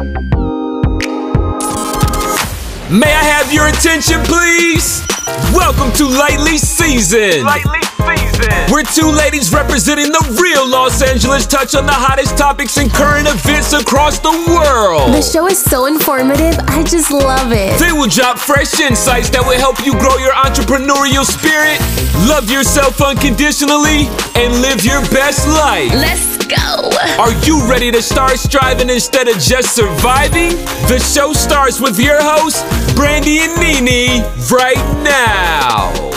May I have your attention, please? Welcome to Lightly Season. Lightly. We're two ladies representing the real Los Angeles touch on the hottest topics and current events across the world. The show is so informative. I just love it. They will drop fresh insights that will help you grow your entrepreneurial spirit, love yourself unconditionally, and live your best life. Let's go. Are you ready to start striving instead of just surviving? The show starts with your hosts, Brandy and Nene, right now.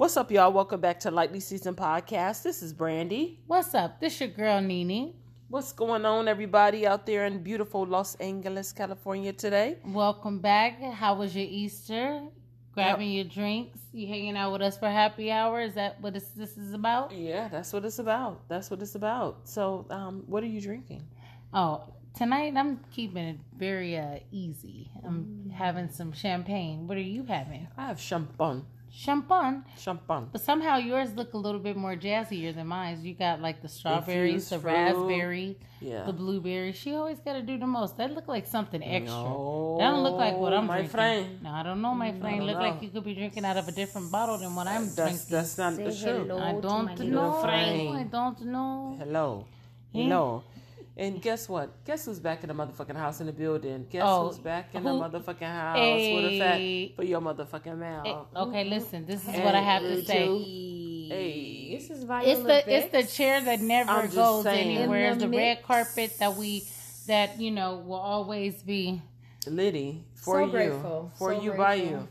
What's up, y'all? Welcome back to Lightly Season Podcast. This is Brandy. What's up? This your girl Nene. What's going on, everybody out there in beautiful Los Angeles, California today? Welcome back. How was your Easter? Grabbing your drinks. You hanging out with us for happy hour? Is that what this, this is about? Yeah, that's what it's about. That's what it's about. So, um, what are you drinking? Oh, tonight I'm keeping it very uh, easy. I'm Mm. having some champagne. What are you having? I have champagne. Champagne. Champagne. But somehow yours look a little bit more jazzier than mine. You got like the strawberries, the fruit. raspberry, Yeah. the blueberry. She always got to do the most. That look like something extra. No, that don't look like what I'm my drinking. friend. No, I don't know, my friend. Look know. like you could be drinking out of a different bottle than what I'm That's drinking. that's not the truth. I don't know. Friend. I don't know. Hello. Yeah. Hello. And guess what? Guess who's back in the motherfucking house in the building? Guess Oh, who's back in who? the motherfucking house with a Hey. fat for your motherfucking mouth? Eh, Okay, listen. This is what I have to say. Hey. This is Viola It's the it's the chair that never I'm goes saying. anywhere. In the the red carpet that we that you know will always be. Liddy, for So you. grateful, For so you, by you.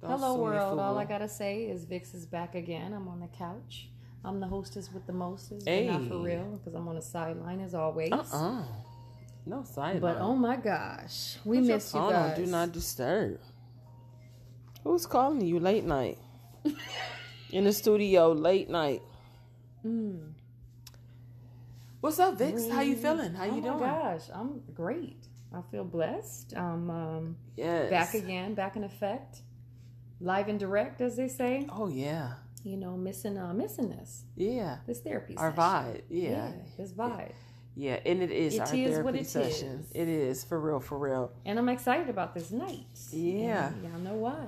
Don't Hello sue me, world. All. I gotta say is Vix is back again. I'm on the couch. I'm the hostess with the mostest, but not for real because I'm on the sideline as always. Uh-uh. No side. But oh my gosh, we Put miss you guys. Do not disturb. Who's calling you late night? In the studio, late night. Mm. What's up, Vix? How you feeling? How oh you my doing? gosh, I'm great. I feel blessed. I'm um, Yes. back again, back in effect, live and direct, as they say. Oh yeah. You know, missing uh, missing this Yeah. this therapy. Our session. vibe. Yeah. yeah, this vibe. Yeah, and it is It our is therapy what it session. is. It is for real, for real. And I'm excited about this night. Yeah. And y'all know why.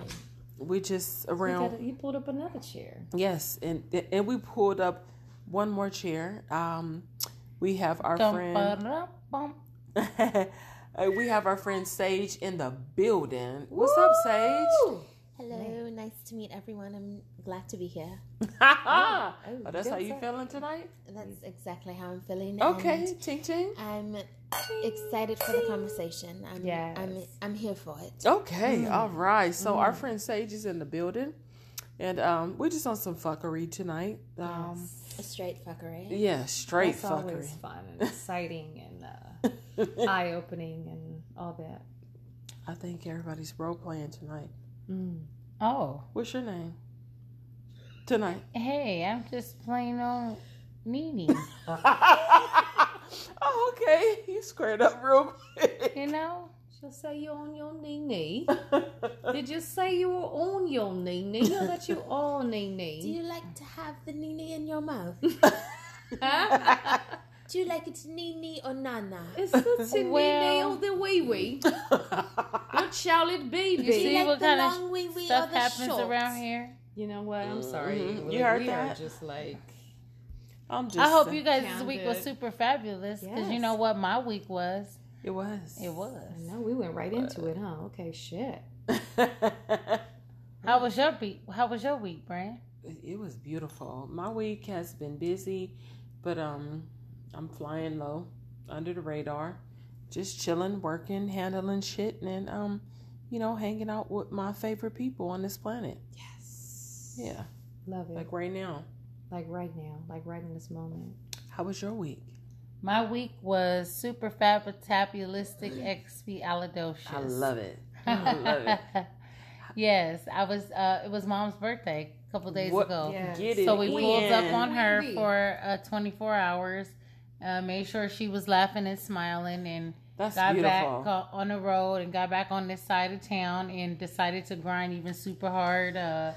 We just You, around. got- you pulled up another chair. Yes, and and we pulled up one more chair. Um, we have our friend. Dum-ba-da-bum. Uh, we have our friend Sage in the building. What's up, Sage? Hello, nice to meet everyone. I'm glad to be here. oh, oh, that's how you stuff. feeling tonight? That's exactly how I'm feeling. Okay, ting ting. I'm excited for the conversation. I'm, Yes. I'm, I'm here for it. Okay, all right. So our friend Sage is in the building, and um, we're just on some fuckery tonight. Um, A straight fuckery. yeah, straight That's always fuckery. fun and exciting and uh, eye opening and all that. I think everybody's role playing tonight. Mm. Oh, What's your name? Tonight. hey, I'm just playing on Nene. oh, okay. You squared up real quick. You know. She'll say you're on your knee knee. Did you say you were on your knee knee or that you are knee knee? Do you like to have the nini in your mouth? Huh? Do you like it nini or nana? It's such a knee knee or the wee wee. What shall it be, Do You you see like what kind long of wee wee or Stuff happens short? around here. You know what? I'm sorry. Mhm. We- You heard we are that? just like I'm just. I hope you guys this week was super fabulous because you know what my week was. It was. It was. no, we went right into it, huh? Okay, shit. How was your week? How was your week, Brand? it was beautiful. My week has been busy, but um, I'm flying low, under the radar, just chilling, working, handling shit, and um, you know, hanging out with my favorite people on this planet. Yes. Yeah, Love it. like right now. like right now, like right in this moment. How was your week? My week was super fabulous,tic expialidocious. I love it. I love it. yes, I was. Uh, it was Mom's birthday a couple days What- ago. Yeah. Get it? So we pulled up on her for uh, 24 hours. Uh, made sure she was laughing and smiling, and That's got back beautiful. uh, on the road and got back on this side of town and decided to grind even super hard, uh,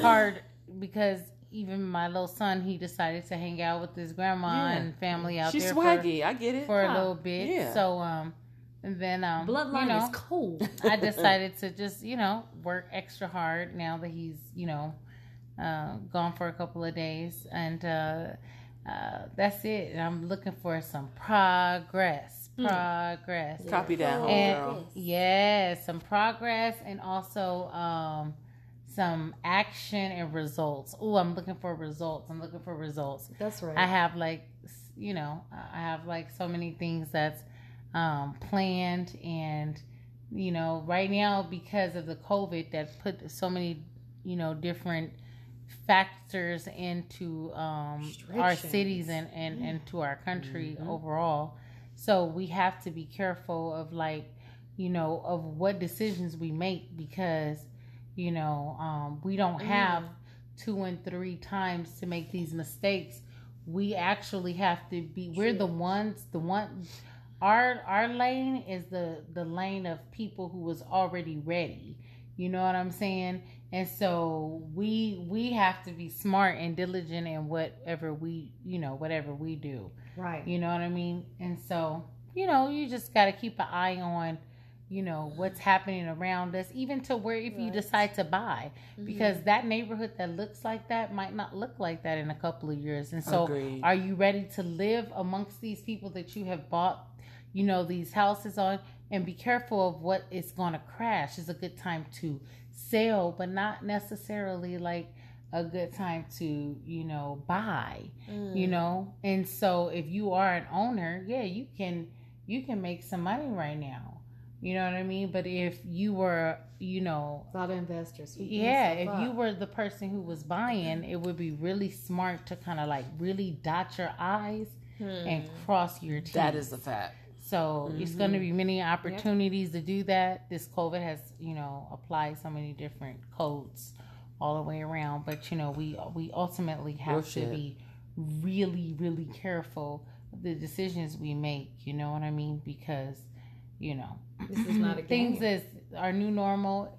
hard because even my little son, he decided to hang out with his grandma Yeah. and family out She's there swaggy. I get it. for, for a Huh. little bit. Yeah. So um, and then um, Bloodline you know, is cold. I decided to just, you know, work extra hard now that he's, you know, uh, gone for a couple of days. And uh, uh, that's it. And I'm looking for some progress. Progress. Copy that, Oh, And homegirl. yeah, some progress and also um, some action and results. Oh, I'm looking for results. I'm looking for results. That's right. I have like you know I have like so many things that's um, planned and you know right now because of the COVID that put so many you know different factors into um, our cities and and and to our country overall. So we have to be careful of like you know of what decisions we make because you know um, we don't have two and three times to make these mistakes. We actually have to be we're the ones the one our our lane is the the lane of people who was already ready. You know what i'm saying and so we we have to be smart and diligent in whatever we you know whatever we do right. you know what I mean? And so, you know, you just got to keep an eye on, you know, what's happening around us, even to where if you decide to buy, Mm-hmm. because that neighborhood that looks like that might not look like that in a couple of years. And so, Agreed. are you ready to live amongst these people that you have bought, you know, these houses on? And be careful of what is going to crash. It's a good time to sell, but not necessarily like a good time to, you know, buy Mm. you know and so if you are an owner yeah you can you can make some money right now you know what i mean but if you were you know A lot of investors. yeah if up. you were the person who was buying it would be really smart to kind of like really dot your i's and cross your t's That is a fact. So it's going to be many opportunities to do that. This COVID has, you know, applied so many different codes all the way around. But you know, we we ultimately have to be really, really careful of the decisions we make. You know what I mean? Because you know, This is not a things is our new normal,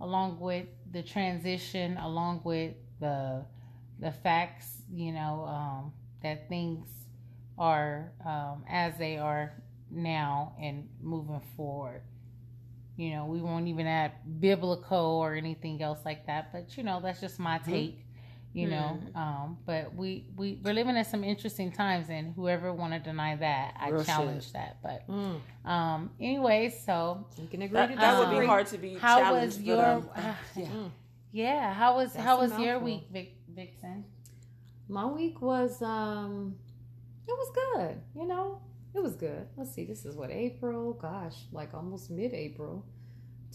along with the transition, along with the the facts. You know um, that things are um, as they are now and moving forward. You know, we won't even add biblical or anything else like that, but you know, that's just my take. You know, um, but we we we're living in some interesting times, and whoever want to deny that, I Real challenge shit. that. But Mm. um, anyways, so You can agree That, to that would be hard to be how challenged. was but, your um, uh, yeah. yeah? How was That's how was your week, Vic, Vixen? My week was um it was good, you know. It was good. Let's see, this is what April, gosh, like almost mid April.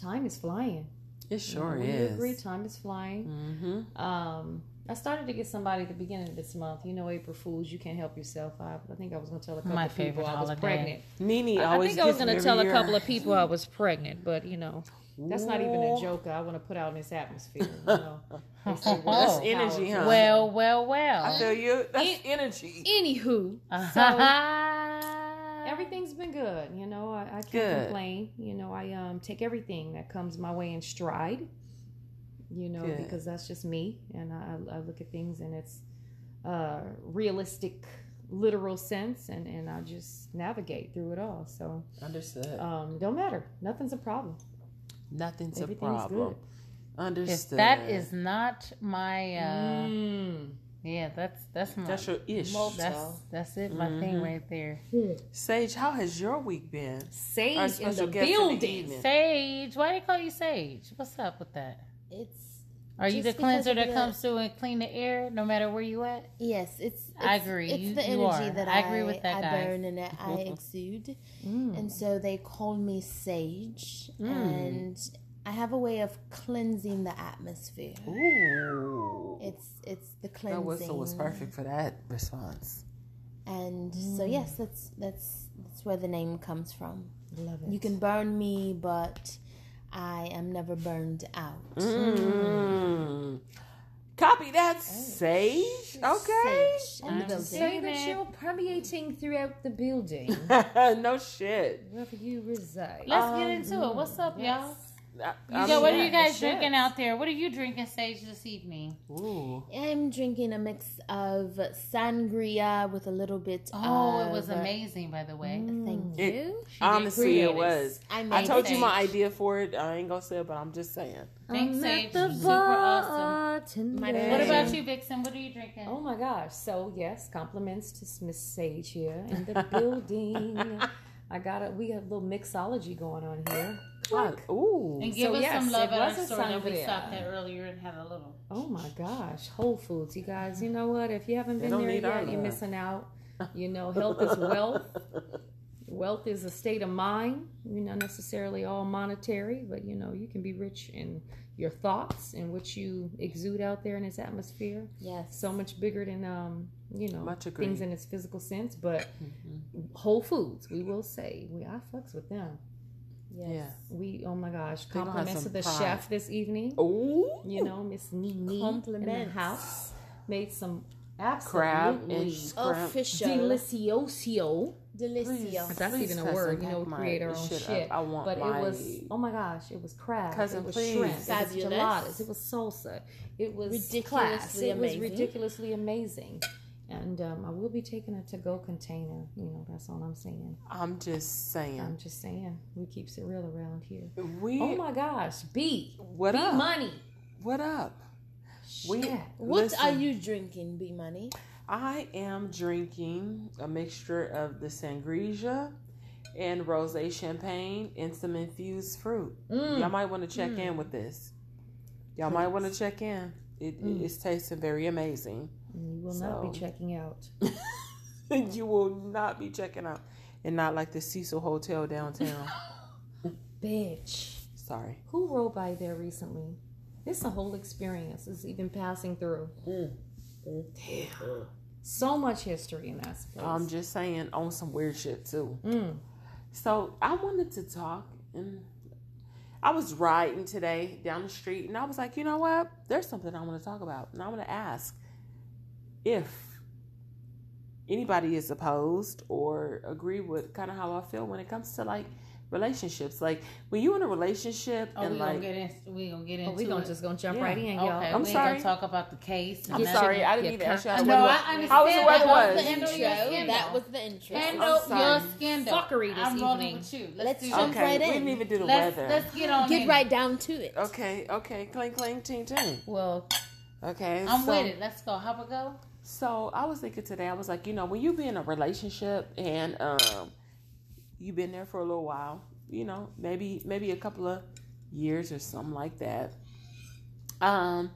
Time is flying. It sure Would you is. agree? Time is flying. Mm-hmm. Um I started to get somebody at the beginning of this month. You know, April Fools, you can't help yourself. I, I think I was going to tell a couple My of people favorite I was holiday. pregnant. Nene I- I think I was going to every tell a couple of people I was pregnant, but you know, that's not even a joke I want to put out in this atmosphere. You know? Say words That's have energy, huh? Well, well, well. I feel you. That's It- energy. Anywho, so everything's been good. You know, I, I can't Good. complain. You know, I um take everything that comes my way in stride. You know, Good. because that's just me, and I, I look at things in its uh, realistic, literal sense, and and I just navigate through it all. So Understood. um, don't matter. Nothing's a problem. Nothing's a problem. good. if Understood. that is not my uh Mm. Yeah, that's that's my that's your ish. that's that's it, my thing Mhm. right there. Sage, how has your week been? Sage in the special guest in the building. Sage, why do they call you Sage? What's up with that? It's Are you the cleanser that the- comes through and clean the air no matter where you at? yes, it's. it's I agree. It's You- the you energy are. that I I, agree with that, I guys. burn and that I exude, Mm. and so they call me sage, Mm. and I have a way of cleansing the atmosphere. Ooh. It's it's the cleansing. That whistle was perfect for that response. And so yes, that's that's that's where the name comes from. Love it. You can burn me, but I am never burned out. Mm. Copy that, Sage. Okay. Sage in the I'm building. Say that you're permeating throughout the building no shit. wherever you reside. Let's Um, get into it. What's up, y'all? I, You I go, what are you guys drinking chefs. out there? What are you drinking, Sage, this evening? Ooh. I'm drinking a mix of sangria with a little bit Oh, of. it was amazing, by the way. Mm, thank It- you. Honestly, it it. was. I I made told you my idea for it. I ain't gonna say it, but I'm just saying. Thanks, I'm Sage. the Super awesome. My. What about you, Vixen? What are you drinking? Oh my gosh. So yes, compliments to Miss Sage here in the building. I got a we got a little mixology going on here. God, Ooh. and give So, us yes, some love at our store that we stopped at earlier and had a little. Oh my gosh, Whole Foods, you guys. You know what? If you haven't been there yet, you're missing out. You know, health is wealth. Wealth is a state of mind. You're not necessarily all monetary, but you know, you can be rich in your thoughts and what you exude out there in this atmosphere. Yes. So much bigger than um, you know, Much things in its physical sense. But Mhm. Whole Foods, we will say, we I fucks with them. Yes. Yeah. We oh my gosh, They gonna have compliments to the pride. chef this evening. Ooh. You know, Miss Nene in the house made some Crab and absolutely scram- Official. delicioso. Delicioso. If that's Please even a cousin, word, you know, we create our own shit shit. I want but my- it was oh my gosh, it was crab, Cousin, it was please. shrimp, it was Fabulous. geladas, it was salsa, it was Ridiculously class, it was ridiculously amazing. And um, I will be taking a to-go container. You know, that's all I'm saying. I'm just saying. I'm just saying, we keeps it real around here. we. Oh my gosh, B, what B up? money. What up? We. Shit. What listen, are you drinking, B Money? I am drinking a mixture of the sangria and rosé champagne and some infused fruit. Mm. Y'all might want to check in with this. Y'all might want to check in. It, Mm. It's tasting very amazing. You will not be checking out. you will not be checking out, and not like the Cecil Hotel downtown. Bitch. Sorry. Who rode by there recently? It's a whole experience. It's even passing through. Damn. So much history in that place. I'm just saying on some weird shit too. Mm. So I wanted to talk, and I was riding today down the street, and I was like, you know what? There's something I want to talk about, and I want to ask if anybody is opposed or agree with kind of how I feel when it comes to like relationships. Like when you in a relationship Oh, and we like. gonna get in. We gonna get Oh, into we gonna it. just gonna jump Yeah. right in, y'all. I'm we ain't sorry. gonna talk about the case. I'm and sorry, I didn't get even ask you how, cursed. the No, weather I was. How was the understand. weather That was was? the intro. That was the intro. Handle sorry. your scandal. Fuckery this I'm rolling evening. with you. Let's, Let's jump this. Okay, right we didn't even do the Let's, weather. let's get on Get in. right down to it. Okay, okay, cling, cling, ting, ting. Well, Okay, I'm so, with it. Let's go. How about go? So I was thinking today, I was like, you know, when you be in a relationship and um, you've been there for a little while, you know, maybe maybe a couple of years or something like that. Um,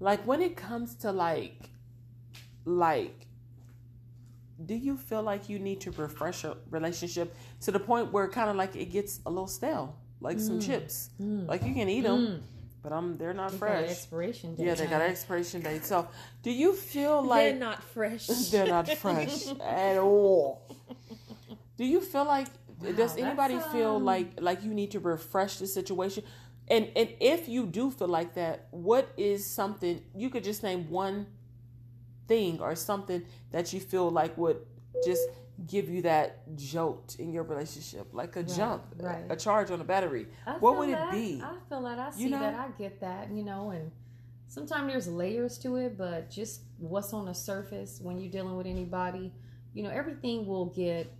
like when it comes to like, like, do you feel like you need to refresh a relationship to the point where kind of like it gets a little stale, like some chips, like you can eat them, but I'm they're not they got an fresh. expiration date. Yeah, they got an expiration date. So, do you feel like They're not fresh. they're not fresh at all? Do you feel like does anybody that's, feel um, like like you need to refresh the situation? And and if you do feel like that, what is something you could just name one thing or something that you feel like would just give you that jolt in your relationship, like a jump, a- right. a charge on a battery? I What would it be? I feel that. I see You know? that. I get that. You know, and sometimes there's layers to it, but just what's on the surface when you're dealing with anybody, you know, everything will get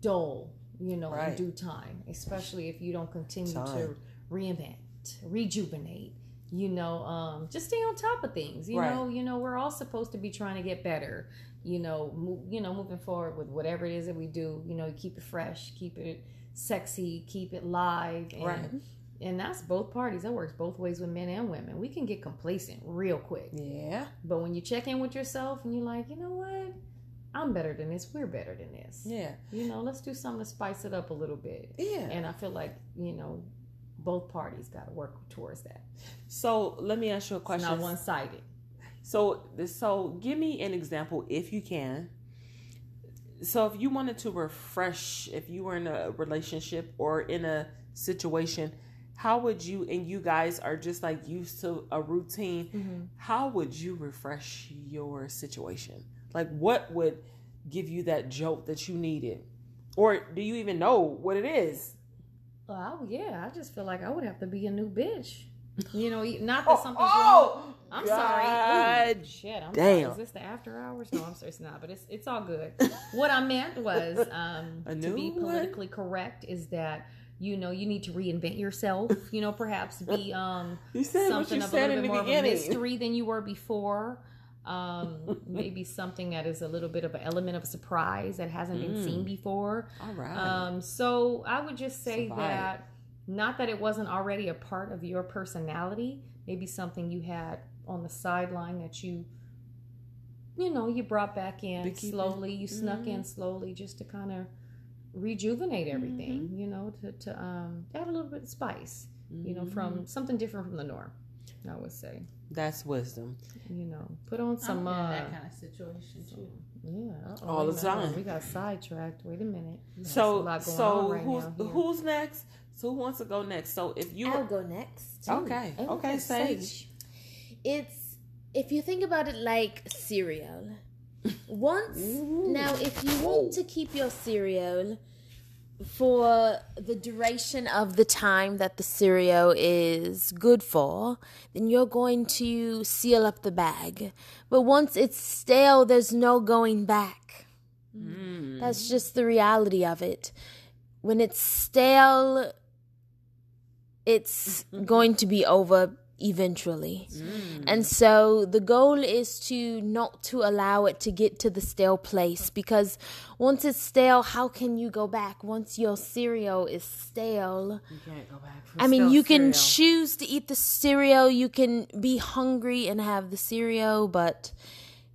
dull. You know, Right. in due time, especially if you don't continue to reinvent, rejuvenate. You know, um, just stay on top of things. You Right. know, you know, we're all supposed to be trying to get better. You know, move, you know, moving forward with whatever it is that we do. You know, keep it fresh, keep it sexy, keep it live, and Right. and that's both parties. That works both ways with men and women. We can get complacent real quick. Yeah. But when you check in with yourself and you're like, you know what? I'm better than this. We're better than this. Yeah. You know, let's do something to spice it up a little bit. Yeah. And I feel like, you know, both parties got to work towards that. So let me ask you a It's question. not one sided. So, so give me an example if you can. So, if you wanted to refresh, if you were in a relationship or in a situation, how would you? And you guys are just like used to a routine. Mm-hmm. How would you refresh your situation? Like, what would give you that jolt that you needed, or do you even know what it is? Oh yeah, I just feel like I would have to be a new bitch. You know, not that oh, something's oh! wrong. Oh, I'm sorry. Ooh, shit, I'm damn. sorry. Is this the after hours? No, I'm sorry, it's not. But it's it's all good. what I meant was um, to be new one? politically correct is that you know you need to reinvent yourself. You know, perhaps be um, something of a little bit more of a mystery than you were before. Um, maybe something that is a little bit of an element of surprise that hasn't been seen before. All right. Um, so I would just say Survive. that not that it wasn't already a part of your personality, maybe something you had on the sideline that you you know, you brought back in Been keeping- slowly, you snuck in slowly just to kind of rejuvenate everything, you know, to, to um add a little bit of spice, you know, from something different from the norm. I would say, That's wisdom. you know, put on I'm some in uh, that kind of situation too. yeah, uh-oh, All the a minute, time. We got sidetracked. Wait a minute. There's a So, lot going so on right who's now who's next? So who wants to go next? So if you I'll go next. okay, okay, Sage. It's if you think about it like cereal. Once now, if you want to keep your cereal for the duration of the time that the cereal is good for, then you're going to seal up the bag. But once it's stale, there's no going back. Hmm. That's just the reality of it. When it's stale, it's mm-hmm. going to be over eventually. Mm. And so the goal is to not to allow it to get to the stale place because once it's stale, how can you go back? Once your cereal is stale, You can't go back I mean, you can choose to eat the cereal, you can be hungry and have the cereal, but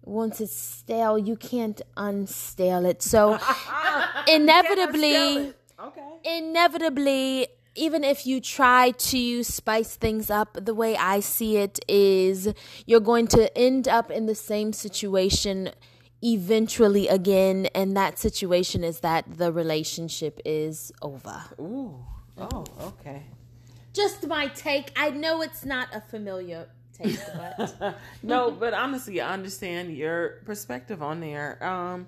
once it's stale, you can't unstale it. So inevitably, okay. inevitably, even if you try to spice things up, the way I see it is you're going to end up in the same situation eventually again, and that situation is that the relationship is over. Ooh. Oh, okay. Just my take. I know it's not a familiar take, but no, but honestly, I understand your perspective on there. Um,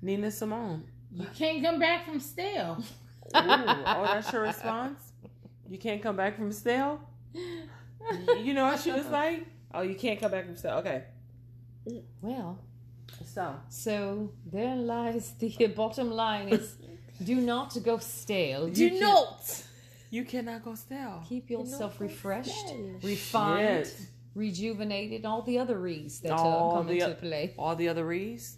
Nina Simone. You can't come back from stale. Ooh, oh, that's your response. You can't come back from stale. You know what she was like? Oh, you can't come back from stale. Okay, Well, so so there lies the bottom line is do not go stale. do can- not. you cannot go stale. keep yourself refreshed, stale. refined, Shit. rejuvenated, all the other re's that uh, All come the into play. All the other re's.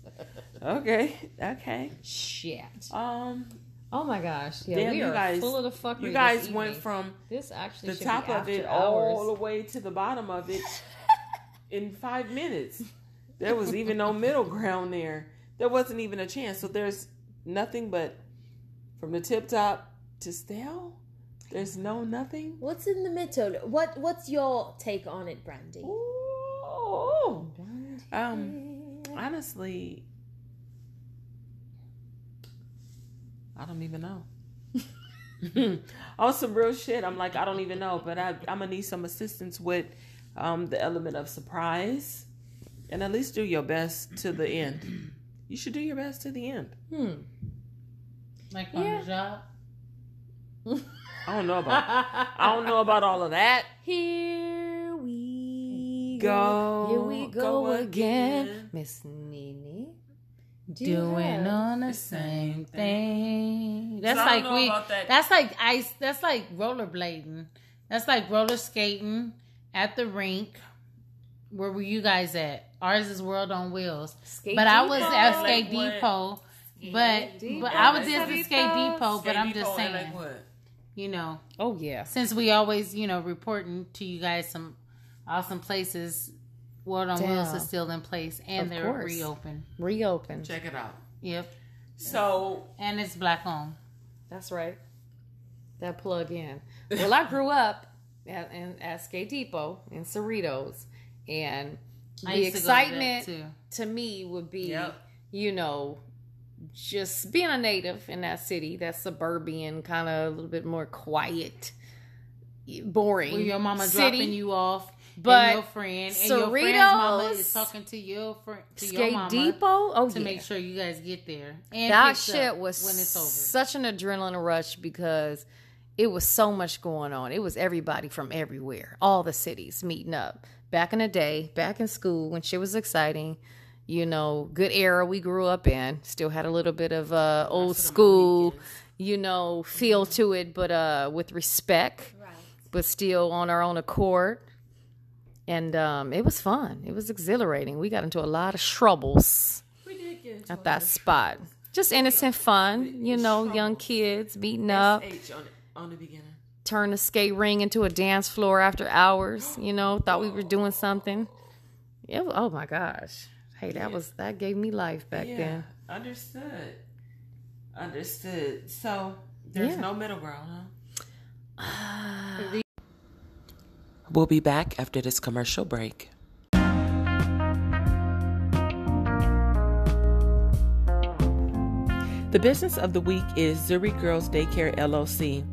Okay, okay. Shit. Um, Oh my gosh. Yeah, Damn, we you are guys- full of the fuckery. you guys this went from this actually the top of it after all the way to the bottom of it in five minutes. There was even no middle ground there. There wasn't even a chance. So there's nothing but from the tip top to stale. There's no nothing. What's in the middle? What What's your take on it, Brandy? Ooh. Um, honestly, I don't even know. On some real shit, I'm like, I don't even know, but I, I'm gonna need some assistance with um, the element of surprise, and at least do your best to the end. You should do your best to the end. Hmm. Like on Yeah. the job. I don't know about. I don't know about all of that. Here we Go, Here we go, go again. again. Miss Nene. Doing on the same thing. That's like we. that. That's like ice. That's like rollerblading. That's like roller skating at the rink. Where were you guys at? Ours is World on Wheels. Skate but I was Depot? at Like Skate what? Depot. But Depot. but I was Skate at the Skate Depot. Depot. But I'm just saying, like what? you know, Oh yeah. since we always you know reporting to you guys some awesome places. World on Wheels is still in place and Of they're course. reopened. Reopened. Check it out. Yep, So and it's black owned. That's right. That plug in. Well, I grew up at, in, at Skate Depot in Cerritos, and the used to go to excitement to me would be, Yep. you know, just being a native in that city, that suburban, kind of a little bit more quiet, boring. Where your mama city. dropping you off, But and your friend, and your friend's mama Cerritos, is talking to your friend, to your Skate mama, Depot. Oh to yeah. make sure you guys get there. And that shit was when it's over. such an adrenaline rush because it was so much going on. It was everybody from everywhere, all the cities meeting up. Back in the day, back in school when shit was exciting, you know, good era we grew up in. Still had a little bit of uh, old school, you know, feel to it, but uh, with respect, but still on our own accord. And um, it was fun. It was exhilarating. We got into a lot of troubles We did get into at that spot. Just innocent fun, you know, young kids beating up, H on, on the beginning. turn the skate ring into a dance floor after hours, you know, thought we were doing something. It, wa- oh my gosh. Hey, that was that gave me life back Yeah, then. understood. Understood. So there's Yeah. no middle ground, huh? We'll be back after this commercial break. The business of the week is Zuri Girls Daycare LLC.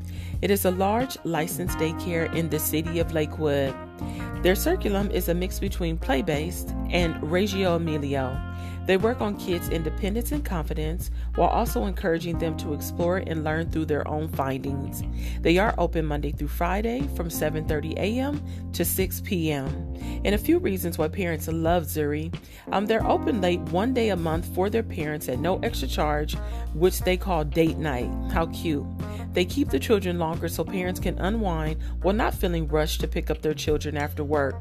It is a large licensed daycare in the city of Lakewood. Their curriculum is a mix between play based and Reggio Emilia. They work on kids' independence and confidence while also encouraging them to explore and learn through their own findings. They are open Monday through Friday from 7:30 a.m. to 6 p.m. And a few reasons why parents love Zuri. Um, they're open late one day a month for their parents at no extra charge, which they call date night. How cute. They keep the children longer so parents can unwind while not feeling rushed to pick up their children after work.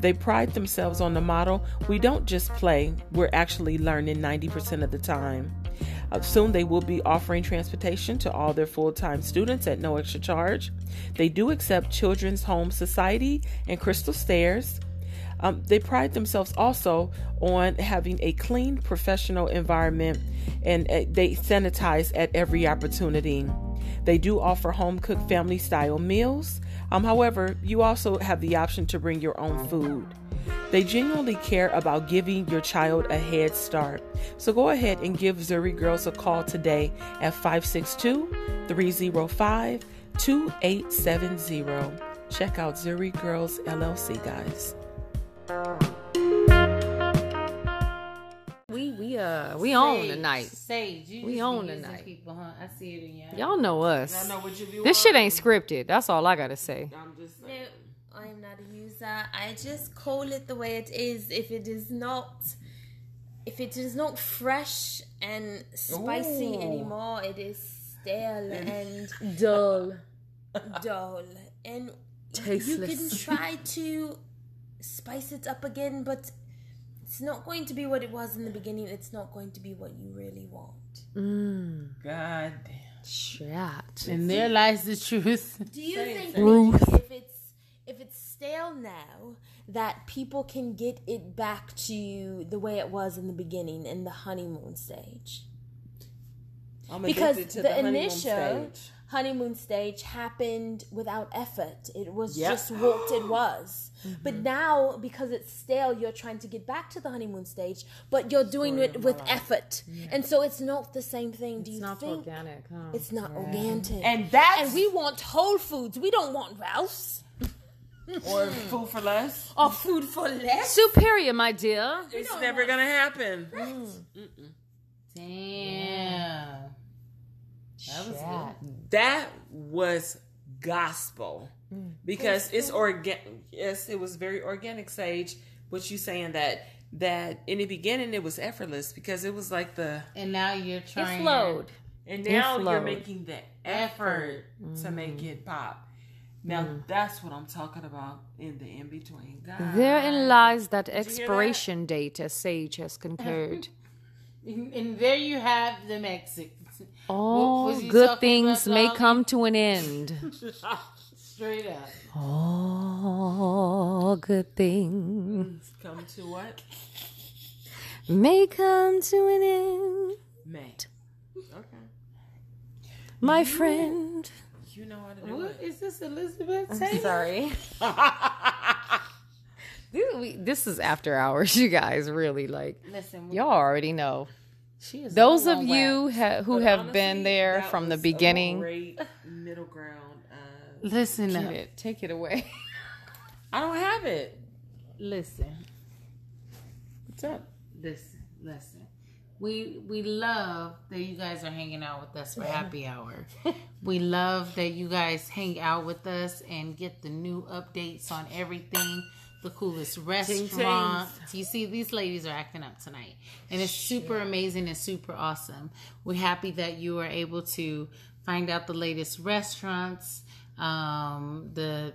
They pride themselves on the motto we don't just play, we're actually learning 90% of the time. Uh, soon they will be offering transportation to all their full time students at no extra charge. They do accept Children's Home Society and Crystal Stairs. Um, they pride themselves also on having a clean, professional environment and uh, they sanitize at every opportunity. They do offer home cooked family style meals. Um, however, you also have the option to bring your own food. They genuinely care about giving your child a head start. So go ahead and give Zuri Girls a call today at 562 305 2870. Check out Zuri Girls LLC, guys. We we uh we own tonight. Sage, you We just own be using tonight. People, huh? I see it in your Y'all know us. what you do. This shit ain't scripted. That's all I gotta say. I'm just No, I'm not a user. I just call it the way it is. If it is not, if it is not fresh and spicy Ooh. anymore, it is stale and Dull. dull. And tasteless. you can try to spice it up again, but it's not going to be what it was in the beginning. It's not going to be what you really want. Mmm. God damn. Shit. And there lies the truth. Do you think Ruth. maybe if it's if it's stale now that people can get it back to the way it was in the beginning in the honeymoon stage? I'm Because addicted to the, honeymoon initial stage. Honeymoon stage happened without effort. It was Yep. just what it was. But mm-hmm. now because it's stale, you're trying to get back to the honeymoon stage, but you're doing it with effort. And so it's not the same thing. Do you It's not think organic, huh? it's not organic? And that and we want Whole Foods. We don't want Ralph's. or food for less. or food for less. Superior, my dear. It's never gonna happen. Mm. Damn. That was good. That was gospel mm. because it's organic. Yes, it was very organic. Sage, what you saying that that in the beginning it was effortless because it was like the And now you're It trying. flowed. and now you're making the effort to mm. make it pop. Now mm. that's what I'm talking about in the in between. Therein lies that you hear that? expiration date, as Sage has concurred. And, there you have the Mexicans. All was you good things about, may Dolly? come to an end. Straight up. All good things come to what? may come to an end, May. Okay. my friend. You know how to do What it. is this, Elizabeth? Taylor? Sorry. this, we, this is after hours, you guys. Really, like Listen, y'all already know. She is Those of on you ha- who But have honestly, been there from the beginning, Great middle ground. Uh, Listen up. it, take it away. I don't have it. Listen. What's up? Listen. Listen. we we love that you guys are hanging out with us for happy hour. we love that you guys hang out with us and get the new updates on everything. The coolest restaurant. You see, these ladies are acting up tonight, and it's super amazing and super awesome. We're happy that you are able to find out the latest restaurants, um, the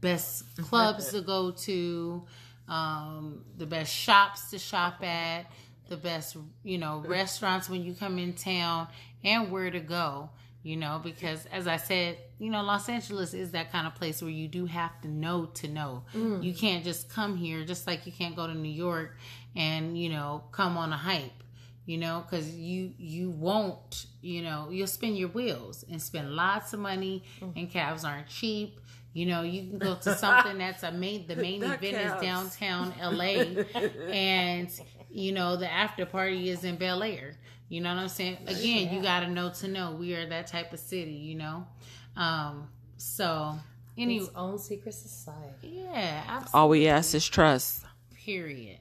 best clubs to go to, um, the best shops to shop at, the best, you know, restaurants when you come in town, and where to go. You know, because as I said, you know, Los Angeles is that kind of place where you do have to know to know. Mm. You can't just come here, just like you can't go to New York and you know come on a hype you know because you you won't you know you'll spin your wheels and spend lots of money mm. and cabs aren't cheap you know you can go to something that's a main the main Not event cabs. is downtown la and you know the after party is in bel air you know what i'm saying? Again you got to know to know. We are that type of city you know? Um so anyway Its own secret society. yeah absolutely. All we ask is trust. period.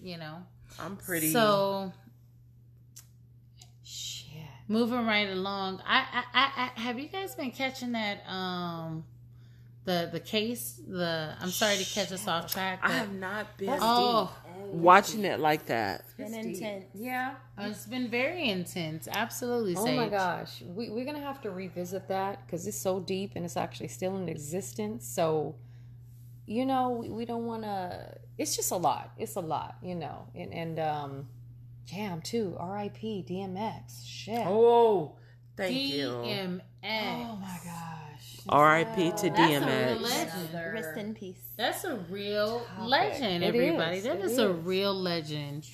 You know? I'm pretty. so Shit. moving right along. I, I i i have you guys been catching that um the the case? The i'm sorry to catch us off track I but- have not been oh watching it like that. Been intense. Yeah. it's been very intense absolutely Oh my gosh, we, we're gonna have to revisit that because it's so deep and it's actually still in existence. So, you know, we, we don't want to. It's just a lot. It's a lot, you know. And and um, Jam too. R.I.P. DMX. Shit. Oh, thank you. DMX. Oh my gosh. R.I.P. to oh, That's a real DMX. Rest in peace. That's a real Topic. legend, It everybody. is, That it is a real legend.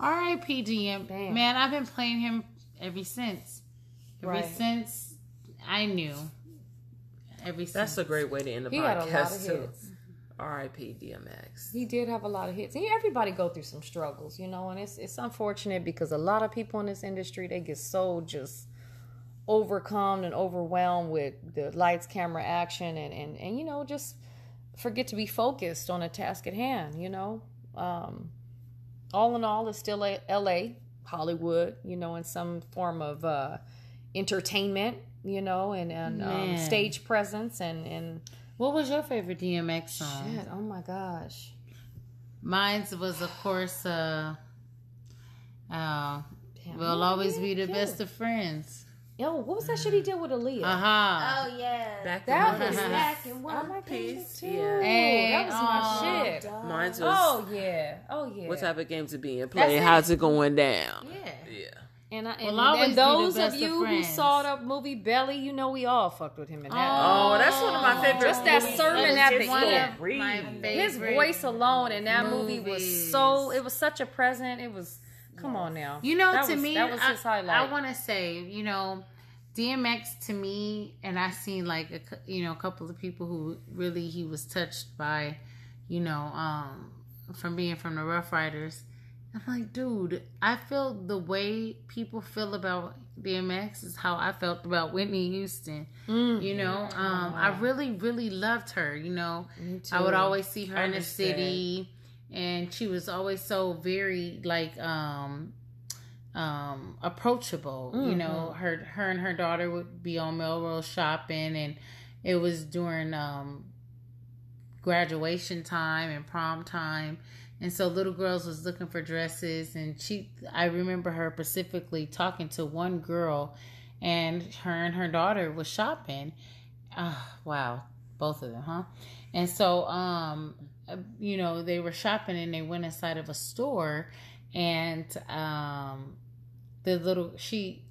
R.I.P. DMX. Man, I've been playing him ever since. Ever Right. since I knew. Ever since. That's a great way to end the He had a lot of podcast too. R.I.P. DMX. He did have a lot of hits. And everybody go through some struggles, you know, and it's it's unfortunate because a lot of people in this industry they get so just overcome and overwhelmed with the lights, camera, action and and, and you know, just forget to be focused on a task at hand, you know. Um all in all it's still a LA, Hollywood, you know, in some form of uh entertainment, you know, and, and um, stage presence and and What was your favorite DMX song? shit, oh my gosh. Mine was, of course, uh, uh, Damn, We'll always be the best of friends. Yo, what was that shit he did with Aaliyah? Aha. Oh yeah. Back That in oh, was my back in I one like piece, shit too. yeah. Hey, that was aw. my shit. Mine was Oh yeah, oh yeah. what type of games are being played? How's it going down? Yeah. Yeah. And, I, and, always and those best of of you who saw the movie Belly, you know we all fucked with him in that. Oh, that's one of my favorite. Just that movies. sermon That at the end. so great. My His voice alone in that movie was so. It was such a present. It was. Come on now. You know, That to was- me, that was I- his highlight. I, want to say, you know, DMX to me, and I seen like a, you know a couple of people who really he was touched by, you know, um, from being from the Ruff Ryders. I'm like, dude, I feel the way people feel about DMX is how I felt about Whitney Houston. Mm. You know, um, I really, really loved her. You know, I would always see her I in the city, and she was always so very like um um approachable. You know, Mm-hmm. her her and her daughter would be on Melrose shopping, and it was during um graduation time and prom time. And so little girls was looking for dresses and she I remember her specifically talking to one girl and her and her daughter was shopping. Ah, wow, both of them, huh? And so um uh, you know, they were shopping and they went inside of a store and um the little she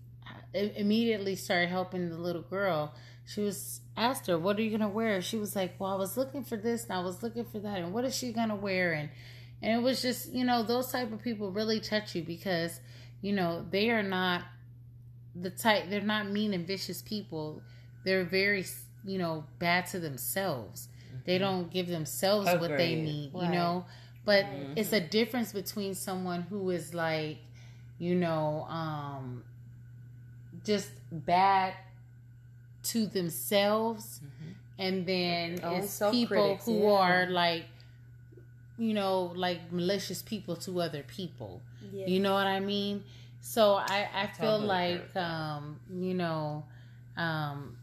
immediately started helping the little girl. She was asked her, "What are you gonna wear?" She was like, "Well, I was looking for this and I was looking for that, and what is she gonna wear?" And and it was just you know those type of people really touch you because you know they are not the type they're not mean and vicious people. They're very you know bad to themselves. They don't give themselves what they Agreed. need, you Right. know. But it's a difference between someone who is like, you know, um, just bad to themselves, and then Oh, it's self-critics, people who yeah. are like, you know, like malicious people to other people. Yeah. You know what I mean? So I, I feel like um, you know, um,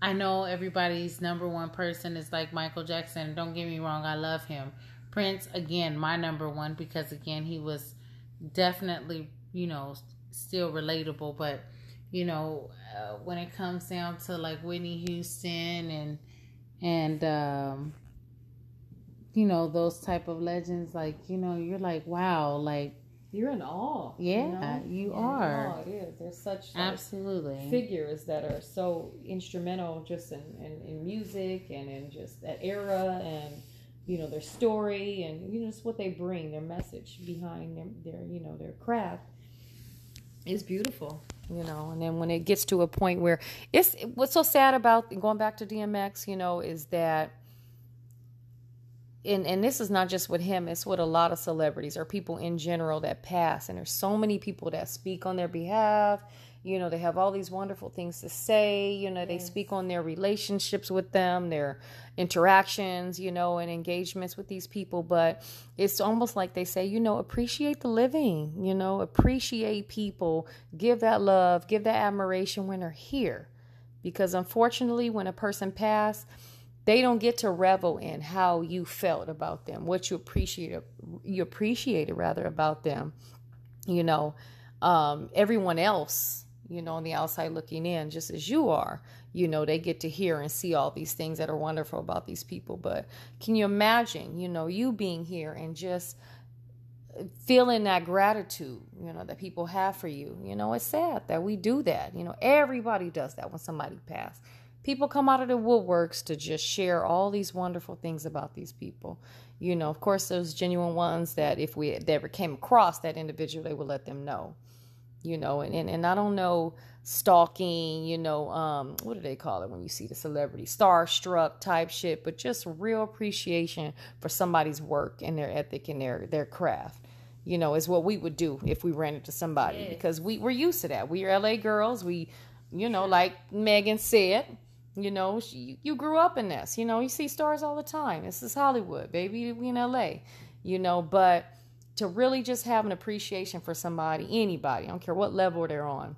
I know everybody's number one person is like Michael Jackson. Don't get me wrong, I love him. Prince again, my number one because again he was definitely you know still relatable, but you know uh, when it comes down to like Whitney Houston and and um, you know those type of legends, like you know you're like wow, like You're in awe. Yeah, know? you You're in are. It is. There's such like, absolutely figures that are so instrumental just in, in, in music and in just that era and you know their story and you know just what they bring their message behind their, their you know their craft is beautiful you know and then when it gets to a point where it's what's so sad about going back to dmx you know is that and and this is not just with him it's with a lot of celebrities or people in general that pass. And there's so many people that speak on their behalf. You know they have all these wonderful things to say. You know they speak on their relationships with them their interactions you know and engagements with these people. But it's almost like they say you know appreciate the living you know appreciate people. Give that love give that admiration when they're here. Because unfortunately when a person passed they don't get to revel in how you felt about them what you appreciated you appreciated rather about them you know um, everyone else you know on the outside looking in just as you are you know they get to hear and see all these things that are wonderful about these people. But can you imagine you know you being here and just feeling that gratitude you know that people have for you? You know it's sad that we do that. You know everybody does that when somebody passed people come out of the woodworks to just share all these wonderful things about these people. You know of course those genuine ones that if we ever came across that individual they would let them know you know and, and, and i don't know stalking you know um what do they call it when you see the celebrity? Starstruck type shit but just real appreciation for somebody's work and their ethic and their their craft you know is what we would do if we ran into somebody because we we're used to that. We're la girls. We you know like megan said you know she, you grew up in this you know you see stars all the time this is hollywood baby we in la you know but to really just have an appreciation for somebody anybody i don't care what level they're on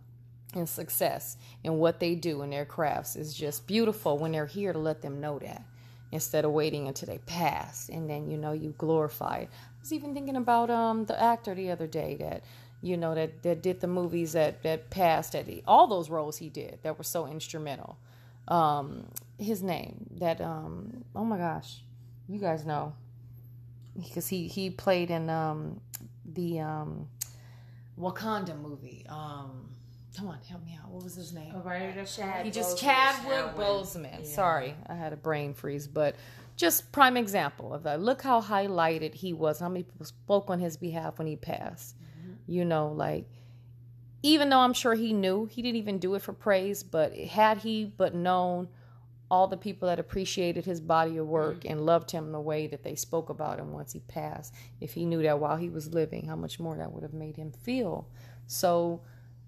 and success in what they do in their crafts is just beautiful when they're here to let them know that instead of waiting until they pass and then you know you glorify it. I was even thinking about um the actor the other day that you know that that did the movies that that passed that all those roles he did that were so instrumental. Um his name that um oh my gosh. You guys know because he he played in um the um Wakanda movie. Um come on, help me out. What was his name? He just Chadwick Boseman. Sorry, I had a brain freeze, but just prime example of that. Look how highlighted he was. How many people spoke on his behalf when he passed? You know, like even though I'm sure he knew, he didn't even do it for praise. But had he but known all the people that appreciated his body of work mm. and loved him the way that they spoke about him once he passed, if he knew that while he was living, how much more that would have made him feel. So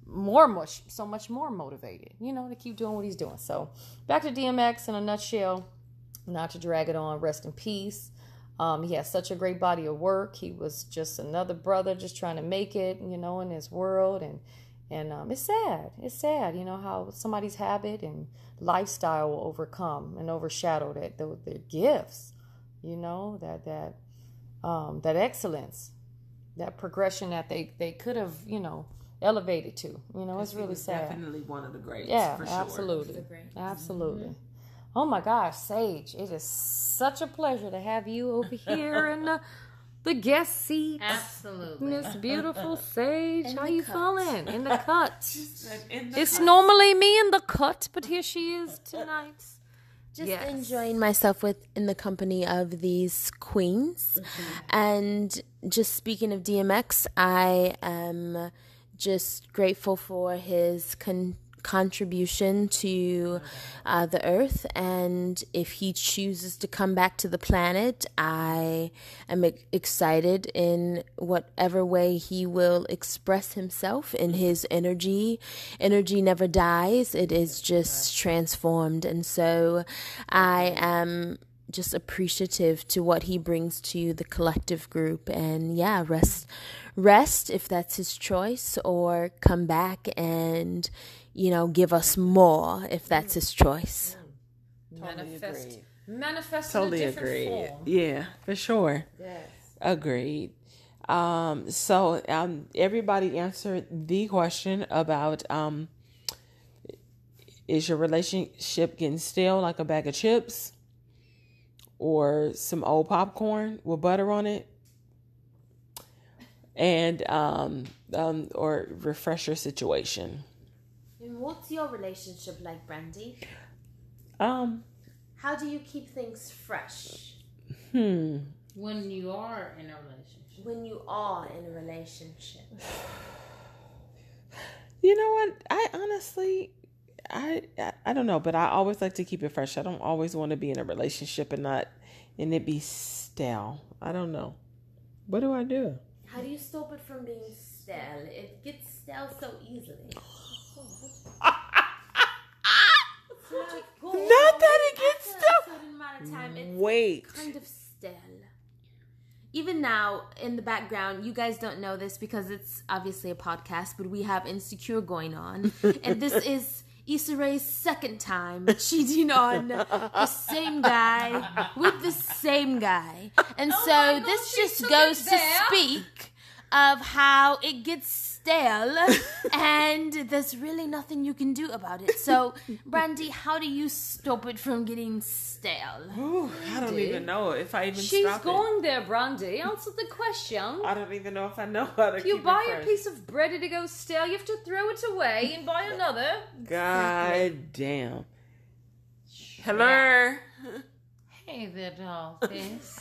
more much so much more motivated you know to keep doing what he's doing so back to dmx in a nutshell not to drag it on rest in peace um, he has such a great body of work. He was just another brother just trying to make it you know in his world. And and um, it's sad. It's sad you know how somebody's habit and lifestyle will overcome and overshadow that their, their gifts you know that that um, that excellence that progression that they they could have you know elevated to you know it's He really was sad. Definitely one of the greats. yeah for sure. absolutely. Absolutely oh my gosh sage it is such a pleasure to have you over here in the the guest seat Absolutely. Miss beautiful Sage, how you feeling? In the cut. In the It's normally me in the cut, but here she is tonight. just Yes. enjoying myself with in the company of these queens mm-hmm. and just speaking of dmx i am just grateful for his con- contribution to uh, the earth. And if he chooses to come back to the planet i am excited in whatever way he will express himself in his energy. Energy never dies. It is just transformed. And so i am just appreciative to what he brings to the collective group, and yeah, rest, rest if that's his choice, or come back and you know give us more if that's his choice. Manifest, agreed. manifest Totally in a different agreed. form. Yeah, for sure. Yes. Agreed. Um, so um, everybody answered the question about um, is your relationship getting stale like a bag of chips or some old popcorn with butter on it? And um, um, or refresher situation. And what's your relationship like, Brandy? Um, How do you keep things fresh hmm. When you are in a relationship. when you are in a relationship? You know what? I honestly, I, I I don't know, but I always like to keep it fresh. I don't always want to be in a relationship and not and it be stale. I don't know. What do I do? How do you stop it from being stale? It gets stale so easily. Not that it gets After stale. amount of time, it's Wait. kind of stale. Even now, in the background, you guys don't know this because it's obviously a podcast, but we have Insecure going on. and this is Issa Rae's second time cheating on the same guy with the same guy. And oh so my God, this she just took goes to there. speak of how it gets stale and there's really nothing you can do about it. So, Brandy, how do you stop it from getting stale? Ooh, I don't even know if I even She's stop going there, Brandy. Answer the question. I don't even know if I know how to If you keep buy it a fresh. piece of bread to go stale, you have to throw it away and buy another. God damn. Hello. Hey there, dolphins.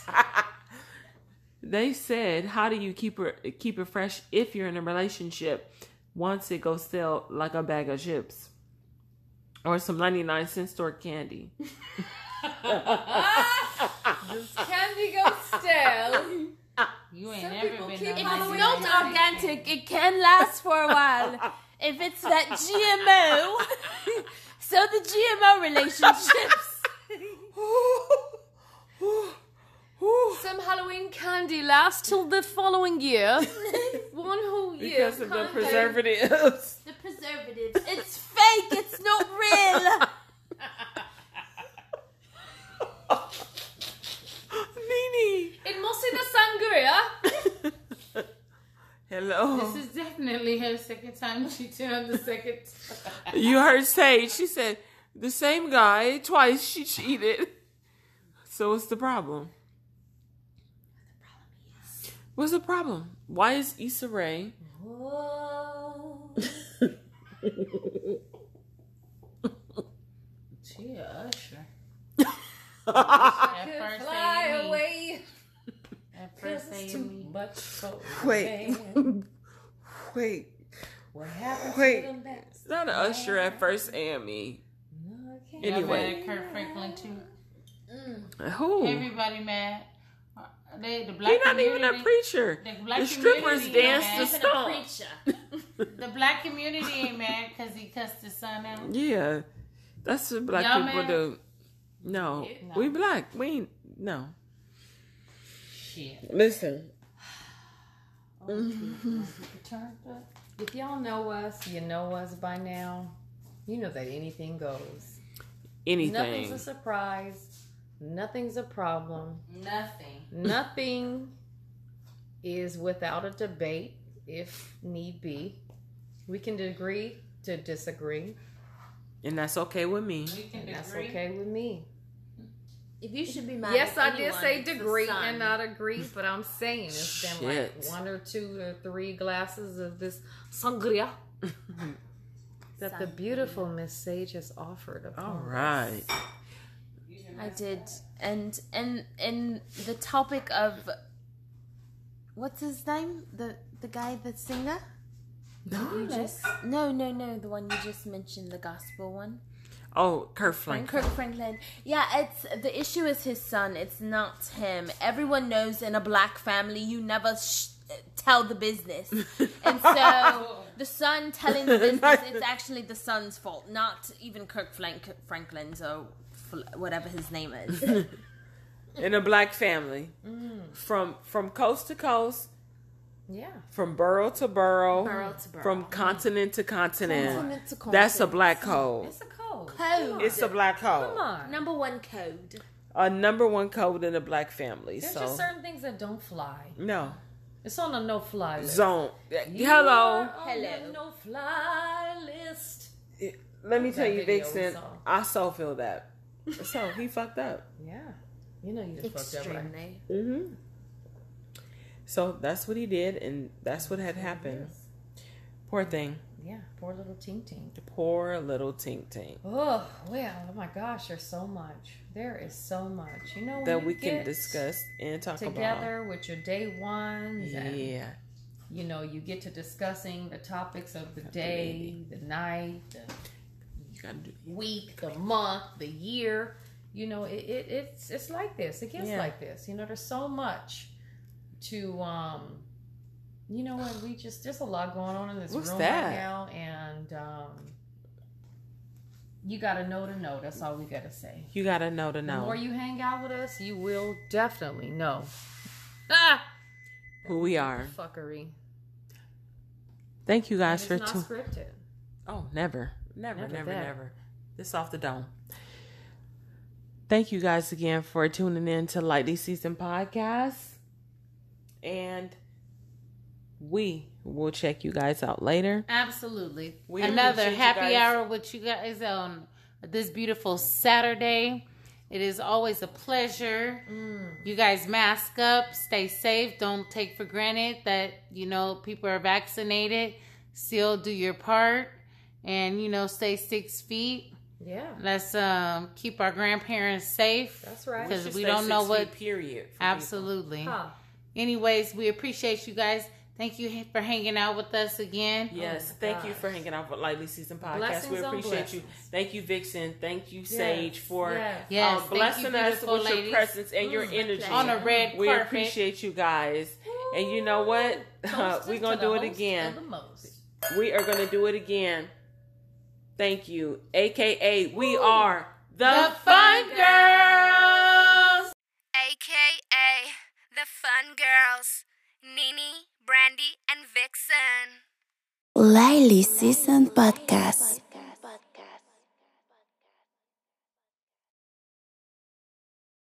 They said, "How do you keep it keep it fresh if you're in a relationship once it goes stale like a bag of chips or some ninety nine cent store candy?" Candy goes stale. You ain't Some never been keep If it's not organic, it can last for a while. If it's that GMO, so the GMO relationships. Some Halloween candy lasts till the following year. One whole year. because of the can't preservatives. The preservatives. It's fake. It's not real. Nini. It must be the sangria. Hello. This is definitely her second time cheating on the second. you heard Sage. She said the same guy twice. She cheated. So what's the problem? What's the problem? Why is Issa Rae? She a usher. Could At first fly they me. away. At first they Too me. much for Wait. Wait. What happened Wait. to them best? It's not an usher at first and me. No, I can't. Anyway. mad Kirk Franklin too. Mm. Who? Everybody mad. They, the black He's not even a preacher. The The strippers community dance ain't to mad. stop. The black community ain't mad because he cussed his son out. Yeah, that's what black Y'all people mad? do. No, No. we black. We ain't, no. Shit. Listen, oh, Turned. If y'all know us, you know us by now. You know that anything goes. Nothing's a surprise. Nothing's a problem. Nothing. Nothing is without a debate if need be. We can agree to disagree. And that's okay with me. We can And that's okay with me. If you should be mad. Yes, at I did say it's degree and not agree, but I'm saying it's been like one or two or three glasses of this sangria that the beautiful Miss Sage has offered. Upon All us. I did, and and and the topic of what's his name? The the guy, the singer. You just no no no the one you just mentioned the gospel one. Oh, Kurt Frank. Kirk Franklin. Yeah, it's the issue is his son. It's not him. Everyone knows in a black family you never sh- tell the business, and so the son telling the business it's actually the son's fault, not even Kirk Frank- Franklin's or fl- whatever his name is. in a black family, Mm. from from coast to coast, Yeah. from borough to borough, Borough to borough. from continent to continent. Continent to continent. That's a black code. It's a code. Code. It's a black code. Come on. Number one code. A number one code in a black family. There's so just certain things that don't fly. no It's on a no fly list. zone. You Hello. are on Hello. no fly list. Let me That tell you, video Vixen. I so feel that. So he fucked up. Yeah. You know you just fucked up, right? Extremely. Mm-hmm. So that's what he did, and that's what had happened. Poor thing. Yeah. Poor little Tink Ting. Poor little Tink Tink. Oh well, oh my gosh, there's so much. There is so much. You know That you we can discuss and talk about together with your day ones about. and Yeah. you know you get to discussing the topics of the day, the night, the You gotta do week, the month, the year. You know, it, it it's it's like this. It gets Yeah. like this. You know, there's so much to um you know what, we just there's a lot going on in this What's room that? right now and um you gotta know to know. That's all we gotta say. You gotta know to know. The know more you hang out with us, you will definitely know. Ah, who we are. fuckery. Thank you guys It's for not tuning. scripted. Oh, never, never, Never never, that. never. This off the dome. Thank you guys again for tuning in to Lightly Seasoned Podcast. And we will check you guys out later. Absolutely. We Another happy hour with you guys on this beautiful Saturday. It is always a pleasure. Mm. You guys mask up, stay safe. Don't take for granted that, you know, people are vaccinated. Still do your part and, you know, stay six feet. Yeah, Let's um, keep our grandparents safe. that's right. Because Just we don't know what. period. Absolutely. Huh. Anyways, we appreciate you guys. Thank you for hanging out with us again. Yes, Oh my thank you for hanging out with Lightly Seasoned Podcast. Blessings we appreciate you. Thank you, Vixen. Thank you, Sage, for Yes. Yes, um, thank you, blessing us beautiful with your presence and your Mm, energy. On a red we carpet. appreciate you guys. And you know what? We're going to do it again. of the most. We are going to do it again. Thank you. AKA, we are the, The Fun Fun Girls. aka the Fun Girls, Nini, Brandy, and Vixen. Lightly Seasoned Podcast.